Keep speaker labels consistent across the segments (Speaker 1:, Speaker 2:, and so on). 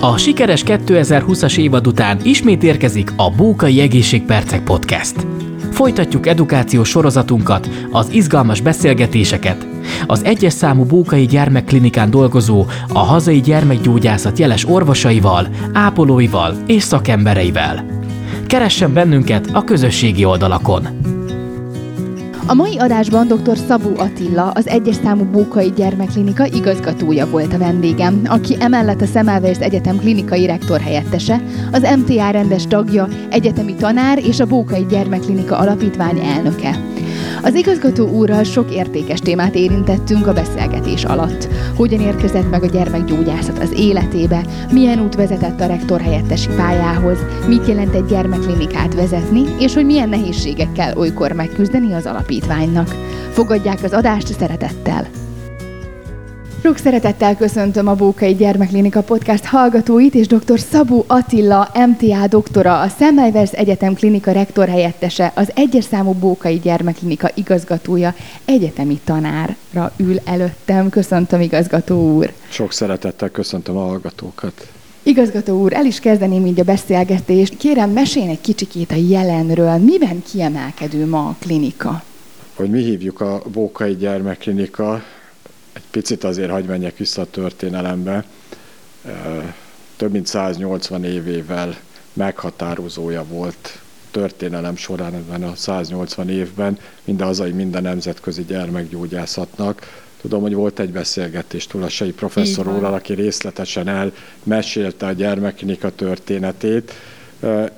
Speaker 1: A sikeres 2020-as évad után ismét érkezik a Bókai Egészségpercek Podcast. Folytatjuk edukációs sorozatunkat, az izgalmas beszélgetéseket, az egyes számú Bókai Gyermekklinikán dolgozó, a hazai gyermekgyógyászat jeles orvosaival, ápolóival és szakembereivel. Keressen bennünket a közösségi oldalakon!
Speaker 2: A mai adásban dr. Szabó Attila, az egyes számú Bókai Gyermekklinika igazgatója volt a vendégem, aki emellett a Szemelweis Egyetem klinikai rektor helyettese, az MTA rendes tagja, egyetemi tanár és a Bókai Gyermekklinika alapítvány elnöke. Az igazgató úrral sok értékes témát érintettünk a beszélgetés alatt. Hogyan érkezett meg a gyermekgyógyászat az életébe, milyen út vezetett a rektor helyettesi pályához, mit jelent egy gyermekklinikát vezetni, és hogy milyen nehézségekkel olykor megküzdeni az alapítványnak. Fogadják az adást szeretettel! Sok szeretettel köszöntöm a Bókai Gyermekklinika Podcast hallgatóit, és dr. Szabó Attila, MTA doktora, a Semmelweis Egyetem klinika rektor helyettese, az egyes számú Bókai Gyermekklinika igazgatója, egyetemi tanárra ül előttem. Köszöntöm, igazgató úr!
Speaker 3: Sok szeretettel köszöntöm a hallgatókat!
Speaker 2: Igazgató úr, el is kezdeném így a beszélgetést. Kérem, mesélj egy kicsikét a jelenről. Miben kiemelkedő ma a klinika?
Speaker 3: Hogy mi hívjuk a Bókai Gyermekklinika, egy picit azért hagy menjek vissza a történelembe. Több mint 180 évével meghatározója volt történelem során ebben a 180 évben mind a hazai, mind a nemzetközi gyermekgyógyászatnak. Tudom, hogy volt egy beszélgetés Tulasai professzor úrral, aki részletesen elmesélte a gyermekklinika történetét.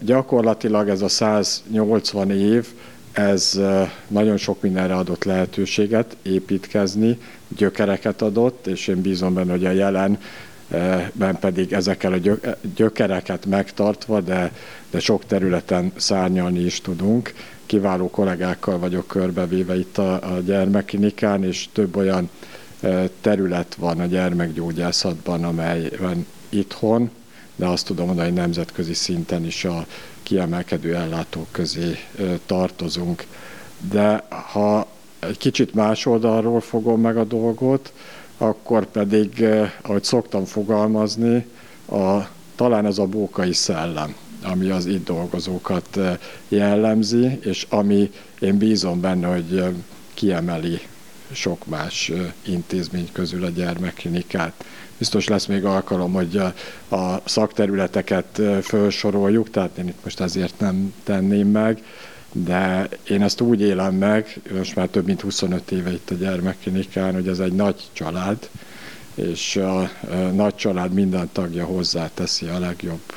Speaker 3: Gyakorlatilag ez a 180 év, ez nagyon sok mindenre adott lehetőséget építkezni, gyökereket adott, és én bízom benne, hogy a jelenben pedig ezekkel a gyökereket megtartva, de, de sok területen szárnyalni is tudunk. Kiváló kollégákkal vagyok körbevéve itt a, a gyermekklinikán, és több olyan terület van a gyermekgyógyászatban, amely van itthon, de azt tudom mondani, hogy nemzetközi szinten is a kiemelkedő ellátók közé tartozunk. De ha egy kicsit más oldalról fogom meg a dolgot, akkor pedig, ahogy szoktam fogalmazni, a, talán ez a bókai szellem, ami az itt dolgozókat jellemzi, és ami én bízom benne, hogy kiemeli sok más intézmény közül a gyermekklinikát. Biztos lesz még alkalom, hogy a szakterületeket felsoroljuk, tehát én itt most ezért nem tenném meg, de én ezt úgy élem meg, most már több mint 25 éve itt a gyermekklinikán, hogy ez egy nagy család, és a nagy család minden tagja hozzáteszi a legjobb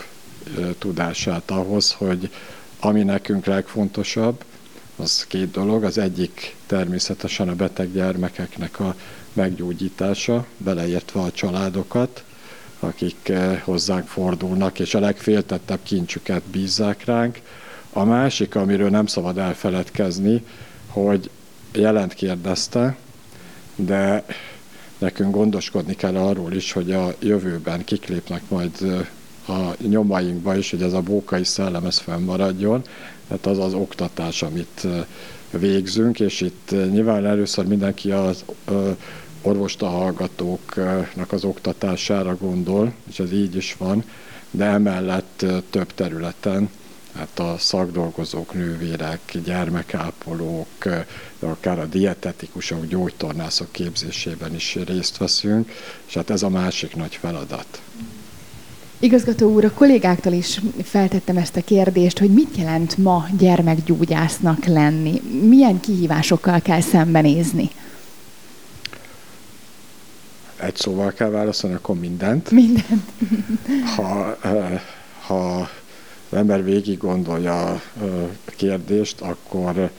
Speaker 3: tudását ahhoz, hogy ami nekünk legfontosabb, az két dolog. Az egyik természetesen a beteg gyermekeknek a meggyógyítása, beleértve a családokat, akik hozzánk fordulnak, és a legféltettebb kincsüket bízzák ránk. A másik, amiről nem szabad elfeledkezni, hogy jelent kérdezte, de nekünk gondoskodni kell arról is, hogy a jövőben kiklépnek majd a nyomainkba is, hogy ez a bókai szellem ez fennmaradjon, tehát az az oktatás, amit végzünk, és itt nyilván először mindenki az orvosta hallgatóknak az oktatására gondol, és ez így is van, de emellett több területen, hát a szakdolgozók, nővérek, gyermekápolók, de akár a dietetikusok, gyógytornászok képzésében is részt veszünk, és hát ez a másik nagy feladat.
Speaker 2: Igazgató úr, a kollégáktól is feltettem ezt a kérdést, hogy mit jelent ma gyermekgyógyásznak lenni? Milyen kihívásokkal kell szembenézni?
Speaker 3: egy szóval kell válaszolni, akkor mindent.
Speaker 2: Mindent.
Speaker 3: Ha, ha az ember végig gondolja a kérdést, akkor,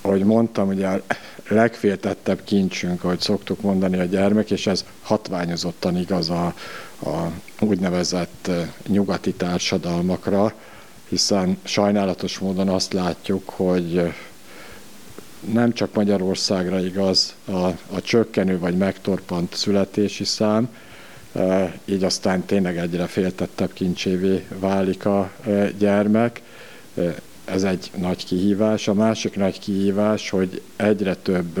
Speaker 3: ahogy mondtam, ugye a legféltettebb kincsünk, ahogy szoktuk mondani a gyermek, és ez hatványozottan igaz a, a úgynevezett nyugati társadalmakra, hiszen sajnálatos módon azt látjuk, hogy nem csak Magyarországra igaz a, a csökkenő vagy megtorpant születési szám, így aztán tényleg egyre féltettebb kincsévé válik a e, gyermek. E, ez egy nagy kihívás. A másik nagy kihívás, hogy egyre több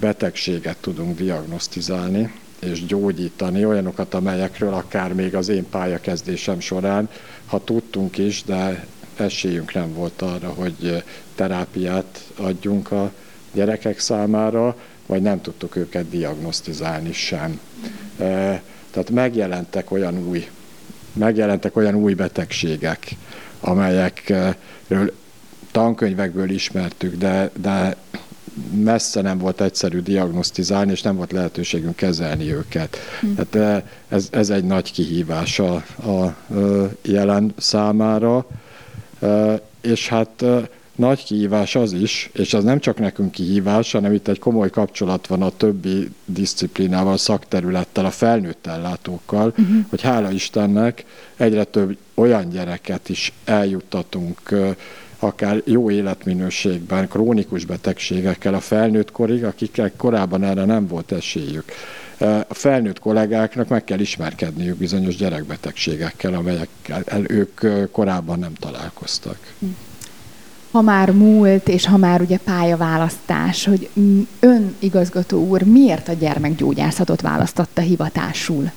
Speaker 3: betegséget tudunk diagnosztizálni, és gyógyítani, olyanokat, amelyekről akár még az én pályakezdésem során, ha tudtunk is, de esélyünk nem volt arra, hogy terápiát adjunk a gyerekek számára, vagy nem tudtuk őket diagnosztizálni sem. Tehát megjelentek olyan új, megjelentek olyan új betegségek, amelyekről tankönyvekből ismertük, de, de messze nem volt egyszerű diagnosztizálni, és nem volt lehetőségünk kezelni őket. Hm. Tehát ez, ez egy nagy kihívás a, a jelen számára, és hát nagy kihívás az is, és az nem csak nekünk kihívás, hanem itt egy komoly kapcsolat van a többi disziplinával, szakterülettel, a felnőtt ellátókkal, uh-huh. hogy hála Istennek egyre több olyan gyereket is eljuttatunk akár jó életminőségben, krónikus betegségekkel a felnőtt korig, akikkel korábban erre nem volt esélyük. A felnőtt kollégáknak meg kell ismerkedniük bizonyos gyerekbetegségekkel, amelyekkel ők korábban nem találkoztak. Hm
Speaker 2: ha már múlt, és ha már ugye pályaválasztás, hogy ön igazgató úr miért a gyermekgyógyászatot választotta hivatásul?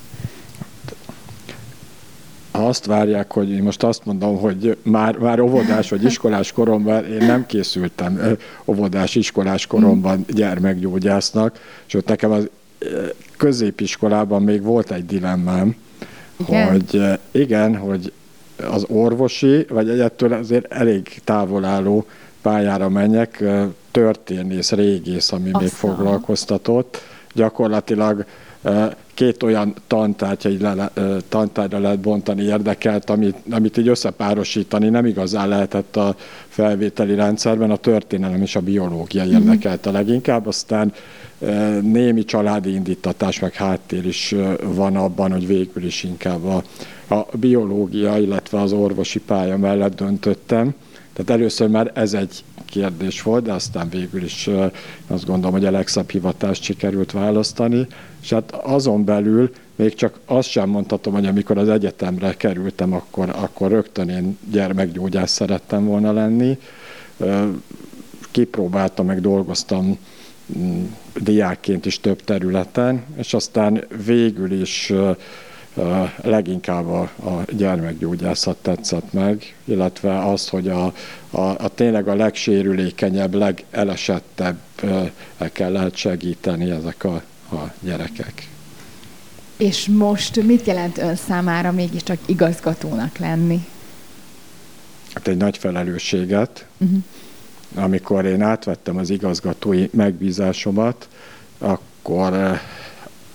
Speaker 3: azt várják, hogy én most azt mondom, hogy már, már óvodás vagy iskolás koromban én nem készültem óvodás, iskolás koromban gyermekgyógyásznak, sőt nekem az középiskolában még volt egy dilemmám, igen? hogy igen, hogy az orvosi, vagy egyettől azért elég távol álló pályára menjek, történész, régész, ami Aztán. még foglalkoztatott. Gyakorlatilag két olyan tantárgy, le, tantárgyra lehet bontani érdekelt, amit, amit így összepárosítani nem igazán lehetett a felvételi rendszerben, a történelem és a biológia mhm. érdekelte leginkább, aztán némi családi indítatás, meg háttér is van abban, hogy végül is inkább a, a biológia, illetve az orvosi pálya mellett döntöttem. Tehát először már ez egy kérdés volt, de aztán végül is azt gondolom, hogy a legszebb hivatást sikerült választani. És hát azon belül még csak azt sem mondhatom, hogy amikor az egyetemre kerültem, akkor, akkor rögtön én gyermekgyógyász szerettem volna lenni. Kipróbáltam, meg dolgoztam diákként is több területen, és aztán végül is leginkább a, a gyermekgyógyászat tetszett meg, illetve az, hogy a, a, a tényleg a legsérülékenyebb, legelesettebbekkel lehet segíteni ezek a, a gyerekek.
Speaker 2: És most mit jelent ön számára mégiscsak igazgatónak lenni?
Speaker 3: Hát egy nagy felelősséget. Uh-huh. Amikor én átvettem az igazgatói megbízásomat, akkor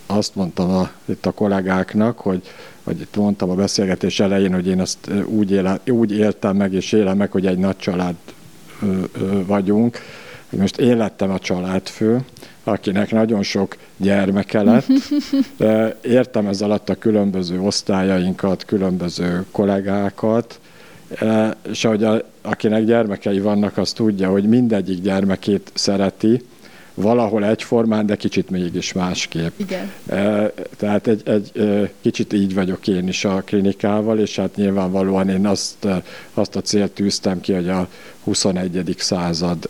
Speaker 3: azt mondtam a, itt a kollégáknak, hogy, hogy itt mondtam a beszélgetés elején, hogy én azt úgy, éle, úgy éltem meg és élem meg, hogy egy nagy család ö, vagyunk. Most én lettem a családfő, akinek nagyon sok gyermeke lett. Értem ez alatt a különböző osztályainkat, különböző kollégákat, és ahogy a, akinek gyermekei vannak, az tudja, hogy mindegyik gyermekét szereti, valahol egyformán, de kicsit mégis másképp.
Speaker 2: Igen.
Speaker 3: Tehát egy, egy kicsit így vagyok én is a klinikával, és hát nyilvánvalóan én azt, azt a célt tűztem ki, hogy a 21. századnak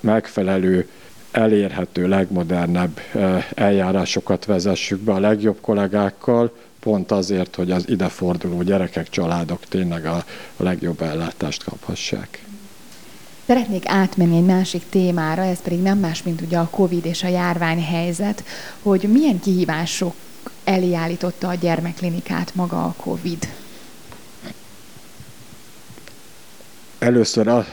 Speaker 3: megfelelő elérhető, legmodernebb eljárásokat vezessük be a legjobb kollégákkal, pont azért, hogy az ideforduló gyerekek, családok tényleg a legjobb ellátást kaphassák.
Speaker 2: Szeretnék átmenni egy másik témára, ez pedig nem más, mint ugye a COVID és a járványhelyzet, hogy milyen kihívások elé állította a gyermekklinikát maga a COVID?
Speaker 3: Először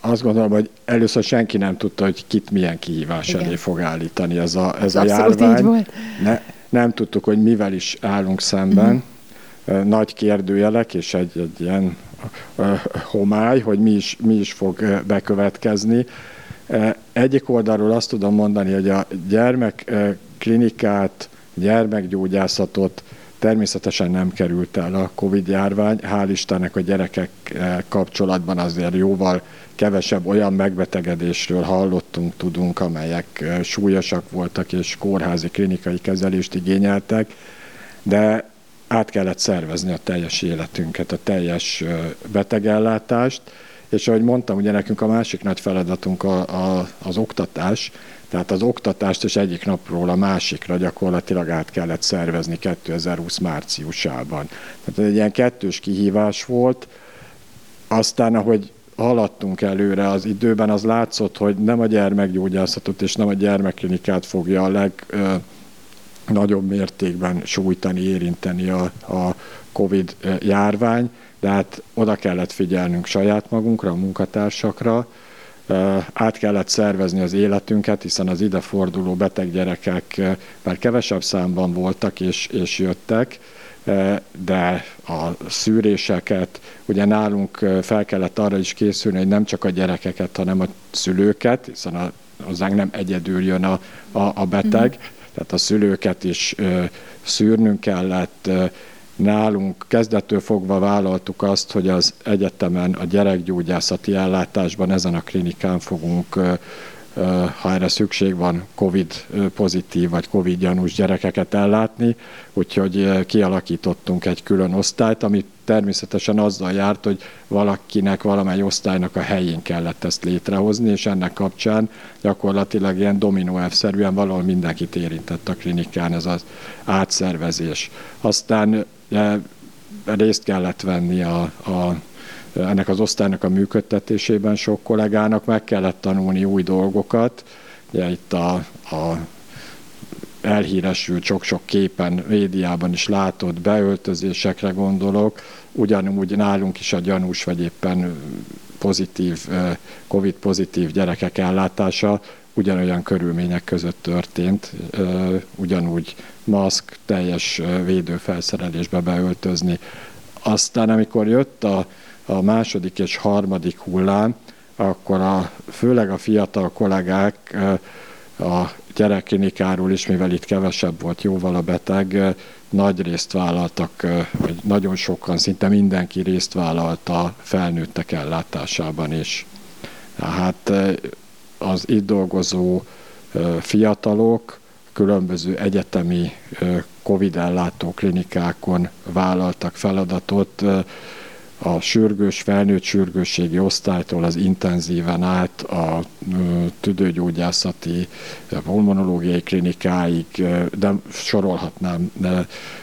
Speaker 3: azt gondolom, hogy először senki nem tudta, hogy kit milyen kihívás Igen. elé fog állítani ez a, ez a járvány. Így volt. Ne, nem tudtuk, hogy mivel is állunk szemben. Uh-huh. Nagy kérdőjelek és egy, egy ilyen homály, hogy mi is, mi is fog bekövetkezni. Egyik oldalról azt tudom mondani, hogy a gyermekklinikát, gyermekgyógyászatot természetesen nem került el a Covid járvány. Hál' Istennek a gyerekek kapcsolatban azért jóval kevesebb olyan megbetegedésről hallottunk, tudunk, amelyek súlyosak voltak és kórházi klinikai kezelést igényeltek, de át kellett szervezni a teljes életünket, a teljes betegellátást, És ahogy mondtam, ugye nekünk a másik nagy feladatunk a, a, az oktatás, tehát az oktatást is egyik napról a másikra gyakorlatilag át kellett szervezni 2020 márciusában. Tehát egy ilyen kettős kihívás volt. Aztán, ahogy haladtunk előre az időben, az látszott, hogy nem a gyermekgyógyászatot és nem a gyermekklinikát fogja a legnagyobb mértékben sújtani, érinteni a, a COVID járvány, de hát oda kellett figyelnünk saját magunkra, a munkatársakra, át kellett szervezni az életünket, hiszen az ideforduló beteg gyerekek már kevesebb számban voltak és, és jöttek, de a szűréseket, ugye nálunk fel kellett arra is készülni, hogy nem csak a gyerekeket, hanem a szülőket, hiszen a, hozzánk nem egyedül jön a, a, a beteg, mm. tehát a szülőket is szűrnünk kellett, Nálunk kezdettől fogva vállaltuk azt, hogy az egyetemen a gyerekgyógyászati ellátásban ezen a klinikán fogunk ha erre szükség van, COVID pozitív vagy COVID gyanús gyerekeket ellátni, úgyhogy kialakítottunk egy külön osztályt, ami természetesen azzal járt, hogy valakinek, valamely osztálynak a helyén kellett ezt létrehozni, és ennek kapcsán gyakorlatilag ilyen dominó valahol mindenkit érintett a klinikán ez az átszervezés. Aztán részt kellett venni a, a ennek az osztálynak a működtetésében sok kollégának meg kellett tanulni új dolgokat. Ugye itt a, a elhíresült sok-sok képen, médiában is látott beöltözésekre gondolok, ugyanúgy nálunk is a gyanús vagy éppen pozitív, COVID pozitív gyerekek ellátása ugyanolyan körülmények között történt, ugyanúgy maszk, teljes védőfelszerelésbe beöltözni. Aztán, amikor jött a, a második és harmadik hullám, akkor a, főleg a fiatal kollégák a gyerekklinikáról is, mivel itt kevesebb volt jóval a beteg, nagy részt vállaltak, vagy nagyon sokan, szinte mindenki részt vállalt a felnőttek ellátásában is. Tehát az itt dolgozó fiatalok különböző egyetemi COVID ellátó klinikákon vállaltak feladatot, a sürgős, felnőtt sürgősségi osztálytól az intenzíven át a tüdőgyógyászati, pulmonológiai klinikáig, de sorolhatnám,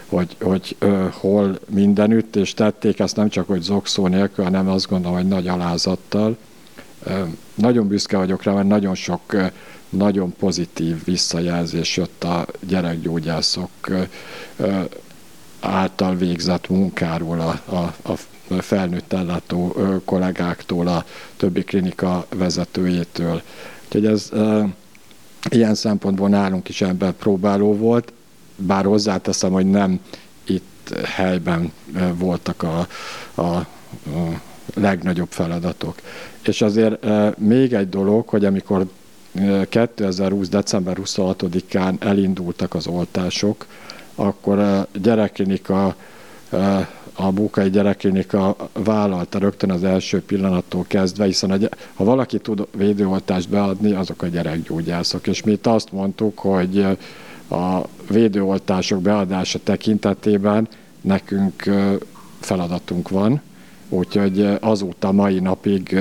Speaker 3: hogy, hogy hol mindenütt, és tették ezt nem csak, hogy zokszó nélkül, hanem azt gondolom, hogy nagy alázattal. Nagyon büszke vagyok rá, mert nagyon sok nagyon pozitív visszajelzés jött a gyerekgyógyászok által végzett munkáról, a, a, a felnőtt ellátó kollégáktól, a többi klinika vezetőjétől. Úgyhogy ez ilyen szempontból nálunk is ebben próbáló volt, bár hozzáteszem, hogy nem itt helyben voltak a, a, a legnagyobb feladatok. És azért még egy dolog, hogy amikor 2020. december 26-án elindultak az oltások, akkor a gyerekklinika a Bókai Gyerekklinika vállalta rögtön az első pillanattól kezdve, hiszen a, ha valaki tud védőoltást beadni, azok a gyerekgyógyászok. És mi itt azt mondtuk, hogy a védőoltások beadása tekintetében nekünk feladatunk van, úgyhogy azóta mai napig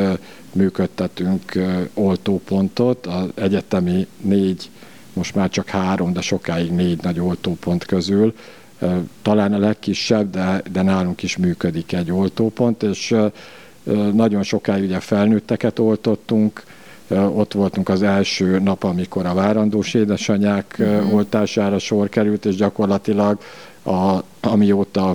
Speaker 3: működtetünk oltópontot, az egyetemi négy, most már csak három, de sokáig négy nagy oltópont közül, talán a legkisebb, de, de nálunk is működik egy oltópont, és nagyon sokáig ugye felnőtteket oltottunk, ott voltunk az első nap, amikor a várandós édesanyák uh-huh. oltására sor került, és gyakorlatilag a, amióta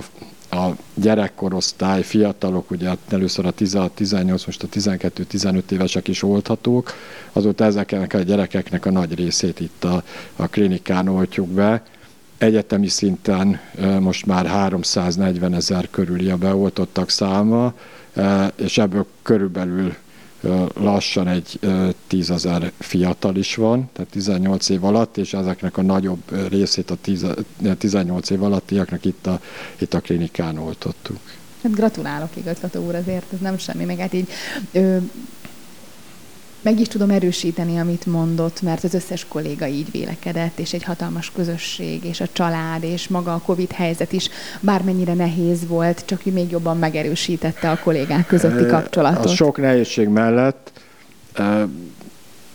Speaker 3: a gyerekkorosztály, fiatalok, ugye először a 16-18, most a 12-15 évesek is olthatók, azóta ezeknek a gyerekeknek a nagy részét itt a, a klinikán oltjuk be, egyetemi szinten most már 340 ezer körüli a beoltottak száma, és ebből körülbelül lassan egy 10 ezer fiatal is van, tehát 18 év alatt, és ezeknek a nagyobb részét a 18 év alattiaknak itt a, itt a klinikán oltottuk.
Speaker 2: Hát gratulálok, igazgató úr, azért ez nem semmi, meg hát így ö, meg is tudom erősíteni, amit mondott, mert az összes kolléga így vélekedett, és egy hatalmas közösség, és a család, és maga a Covid helyzet is bármennyire nehéz volt, csak még jobban megerősítette a kollégák közötti kapcsolatot.
Speaker 3: A sok nehézség mellett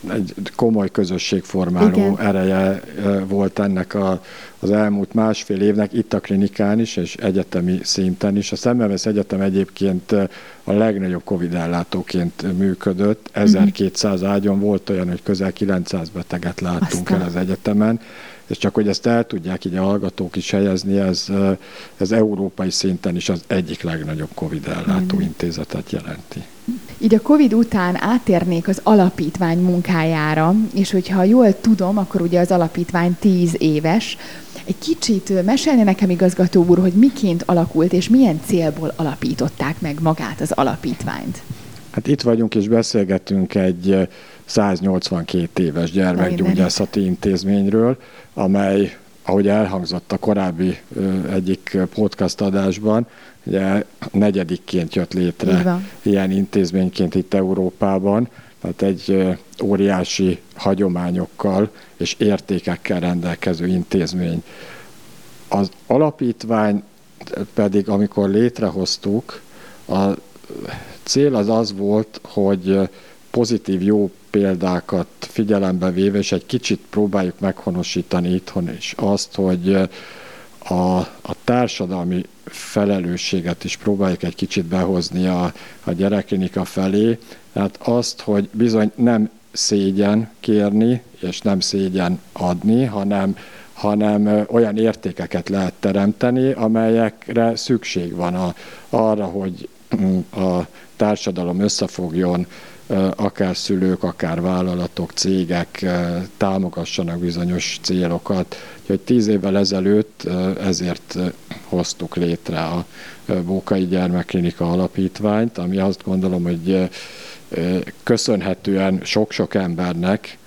Speaker 3: egy komoly közösségformáló Igen. ereje volt ennek a, az elmúlt másfél évnek, itt a klinikán is, és egyetemi szinten is. A Szemmelweis Egyetem egyébként a legnagyobb Covid ellátóként működött, 1200 uh-huh. ágyon volt olyan, hogy közel 900 beteget láttunk Aztán. el az egyetemen, és csak hogy ezt el tudják így a hallgatók is helyezni, ez, ez európai szinten is az egyik legnagyobb Covid ellátó intézetet jelenti.
Speaker 2: Így a Covid után átérnék az alapítvány munkájára, és hogyha jól tudom, akkor ugye az alapítvány tíz éves. Egy kicsit mesélne nekem igazgató úr, hogy miként alakult, és milyen célból alapították meg magát az alapítványt?
Speaker 3: Hát itt vagyunk és beszélgetünk egy 182 éves gyermekgyógyászati intézményről, amely, ahogy elhangzott a korábbi egyik podcast adásban, ugye negyedikként jött létre ilyen intézményként itt Európában, tehát egy óriási hagyományokkal és értékekkel rendelkező intézmény. Az alapítvány pedig, amikor létrehoztuk, a cél az az volt, hogy pozitív, jó példákat figyelembe véve, és egy kicsit próbáljuk meghonosítani itthon is azt, hogy a, a társadalmi felelősséget is próbáljuk egy kicsit behozni a, a gyerekklinika felé, tehát azt, hogy bizony nem szégyen kérni, és nem szégyen adni, hanem, hanem olyan értékeket lehet teremteni, amelyekre szükség van a, arra, hogy a társadalom összefogjon, akár szülők, akár vállalatok, cégek támogassanak bizonyos célokat. Úgyhogy tíz évvel ezelőtt ezért hoztuk létre a Bókai Gyermekklinika Alapítványt, ami azt gondolom, hogy köszönhetően sok-sok embernek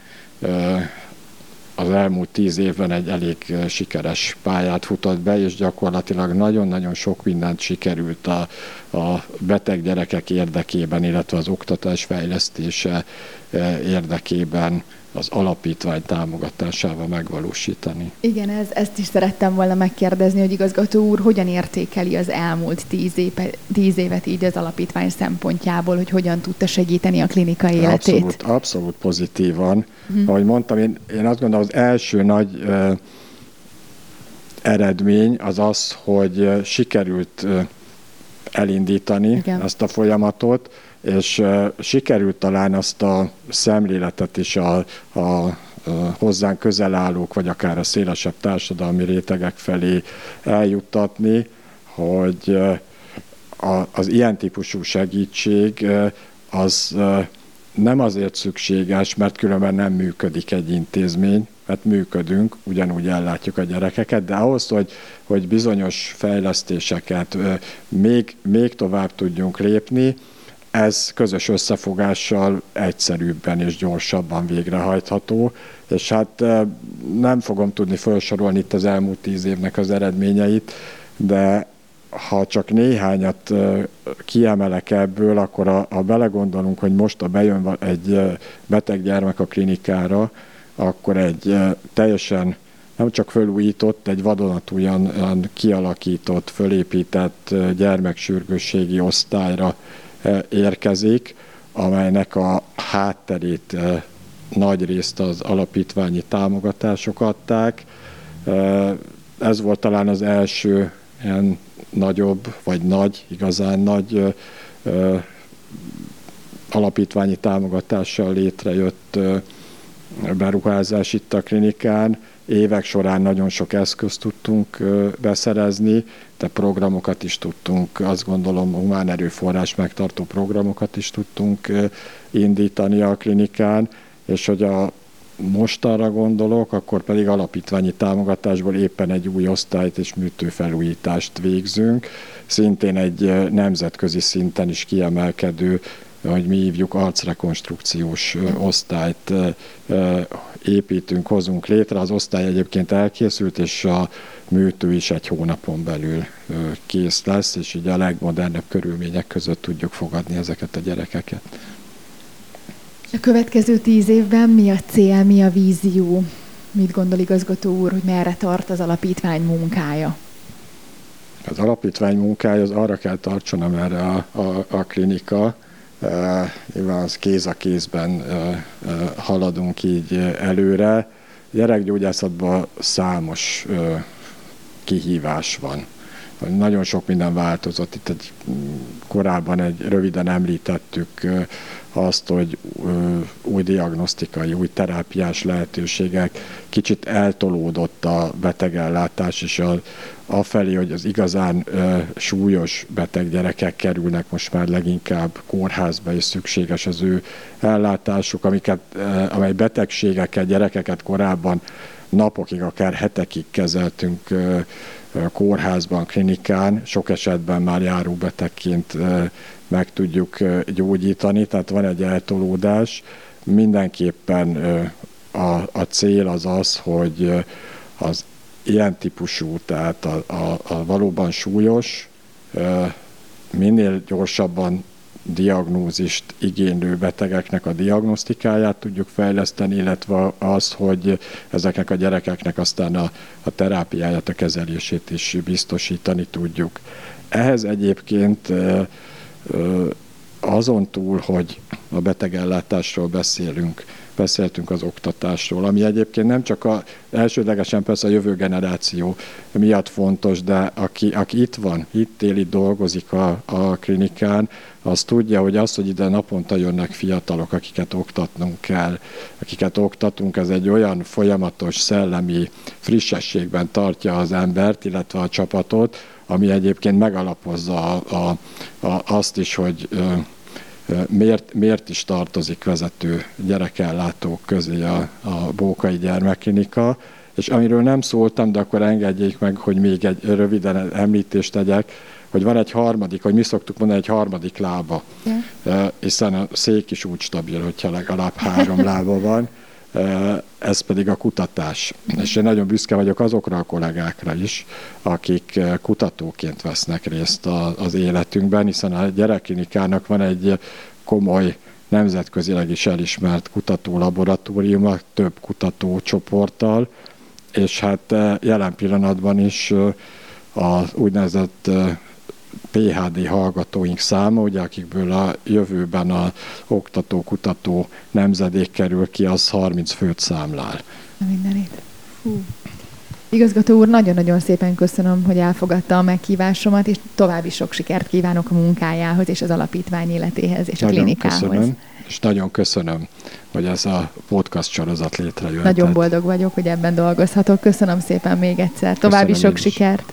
Speaker 3: az elmúlt tíz évben egy elég sikeres pályát futott be, és gyakorlatilag nagyon-nagyon sok mindent sikerült a, a beteg gyerekek érdekében, illetve az oktatás fejlesztése érdekében az alapítvány támogatásával megvalósítani.
Speaker 2: Igen, ez, ezt is szerettem volna megkérdezni, hogy igazgató úr hogyan értékeli az elmúlt tíz, éve, tíz évet így az alapítvány szempontjából, hogy hogyan tudta segíteni a klinikai életét?
Speaker 3: Abszolút, abszolút pozitívan. Uh-huh. Ahogy mondtam, én, én azt gondolom, az első nagy uh, eredmény az az, hogy sikerült uh, elindítani Igen. ezt a folyamatot, és sikerült talán azt a szemléletet is a, a, hozzánk közel állók, vagy akár a szélesebb társadalmi rétegek felé eljuttatni, hogy az ilyen típusú segítség az nem azért szükséges, mert különben nem működik egy intézmény, mert működünk, ugyanúgy ellátjuk a gyerekeket, de ahhoz, hogy, hogy bizonyos fejlesztéseket még, még tovább tudjunk lépni, ez közös összefogással egyszerűbben és gyorsabban végrehajtható, és hát nem fogom tudni felsorolni itt az elmúlt tíz évnek az eredményeit, de ha csak néhányat kiemelek ebből, akkor a, belegondolunk, hogy most a bejön egy beteg gyermek a klinikára, akkor egy teljesen nem csak fölújított, egy vadonatújan kialakított, fölépített gyermeksürgősségi osztályra érkezik, amelynek a hátterét nagy részt az alapítványi támogatások adták. Ez volt talán az első ilyen nagyobb, vagy nagy, igazán nagy alapítványi támogatással létrejött beruházás itt a klinikán évek során nagyon sok eszközt tudtunk beszerezni, de programokat is tudtunk, azt gondolom humán erőforrás megtartó programokat is tudtunk indítani a klinikán, és hogy a most arra gondolok, akkor pedig alapítványi támogatásból éppen egy új osztályt és műtőfelújítást végzünk, szintén egy nemzetközi szinten is kiemelkedő hogy mi hívjuk arcrekonstrukciós osztályt építünk, hozunk létre. Az osztály egyébként elkészült, és a műtő is egy hónapon belül kész lesz, és így a legmodernebb körülmények között tudjuk fogadni ezeket a gyerekeket.
Speaker 2: A következő tíz évben mi a cél, mi a vízió? Mit gondol igazgató úr, hogy merre tart az alapítvány munkája?
Speaker 3: Az alapítvány munkája az arra kell tartson, amerre a, a, a klinika. Nyilván az kéz a kézben haladunk így előre. Gyerekgyógyászatban számos kihívás van. Nagyon sok minden változott. Itt egy, korábban egy röviden említettük azt, hogy új diagnosztikai, új terápiás lehetőségek, kicsit eltolódott a betegellátás, és a, afelé, hogy az igazán ö, súlyos beteg gyerekek kerülnek most már leginkább kórházba, és szükséges az ő ellátásuk, amiket, ö, amely betegségeket, gyerekeket korábban napokig, akár hetekig kezeltünk ö, kórházban, klinikán, sok esetben már járóbetegként meg tudjuk gyógyítani, tehát van egy eltolódás. Mindenképpen a, a cél az az, hogy az ilyen típusú, tehát a, a, a valóban súlyos, minél gyorsabban diagnózist igénylő betegeknek a diagnosztikáját tudjuk fejleszteni, illetve az, hogy ezeknek a gyerekeknek aztán a, a terápiáját, a kezelését is biztosítani tudjuk. Ehhez egyébként azon túl, hogy a betegellátásról beszélünk, beszéltünk az oktatásról, ami egyébként nem csak a elsődlegesen persze a jövő generáció miatt fontos, de aki, aki itt van, itt él, itt dolgozik a, a klinikán, az tudja, hogy az, hogy ide naponta jönnek fiatalok, akiket oktatnunk kell, akiket oktatunk, ez egy olyan folyamatos szellemi frissességben tartja az embert, illetve a csapatot, ami egyébként megalapozza a, a, a, azt is, hogy miért, miért is tartozik vezető gyerekellátók közé a, a Bókai Gyermekklinika, és amiről nem szóltam, de akkor engedjék meg, hogy még egy röviden említést tegyek, hogy van egy harmadik, hogy mi szoktuk mondani, egy harmadik lába, yeah. hiszen a szék is úgy stabil, hogyha legalább három lába van, ez pedig a kutatás. És én nagyon büszke vagyok azokra a kollégákra is, akik kutatóként vesznek részt az életünkben, hiszen a gyerekklinikának van egy komoly nemzetközileg is elismert kutatólaboratóriuma, több kutatócsoporttal, és hát jelen pillanatban is az úgynevezett PHD hallgatóink száma, ugye, akikből a jövőben a oktató-kutató nemzedék kerül ki, az 30 főt számlál.
Speaker 2: Mindenét. Hú. Igazgató úr, nagyon-nagyon szépen köszönöm, hogy elfogadta a meghívásomat, és további sok sikert kívánok a munkájához, és az alapítvány életéhez, és nagyon a klinikához.
Speaker 3: Köszönöm, és nagyon köszönöm, hogy ez a podcast sorozat létrejött.
Speaker 2: Nagyon boldog vagyok, hogy ebben dolgozhatok. Köszönöm szépen még egyszer. További köszönöm sok sikert.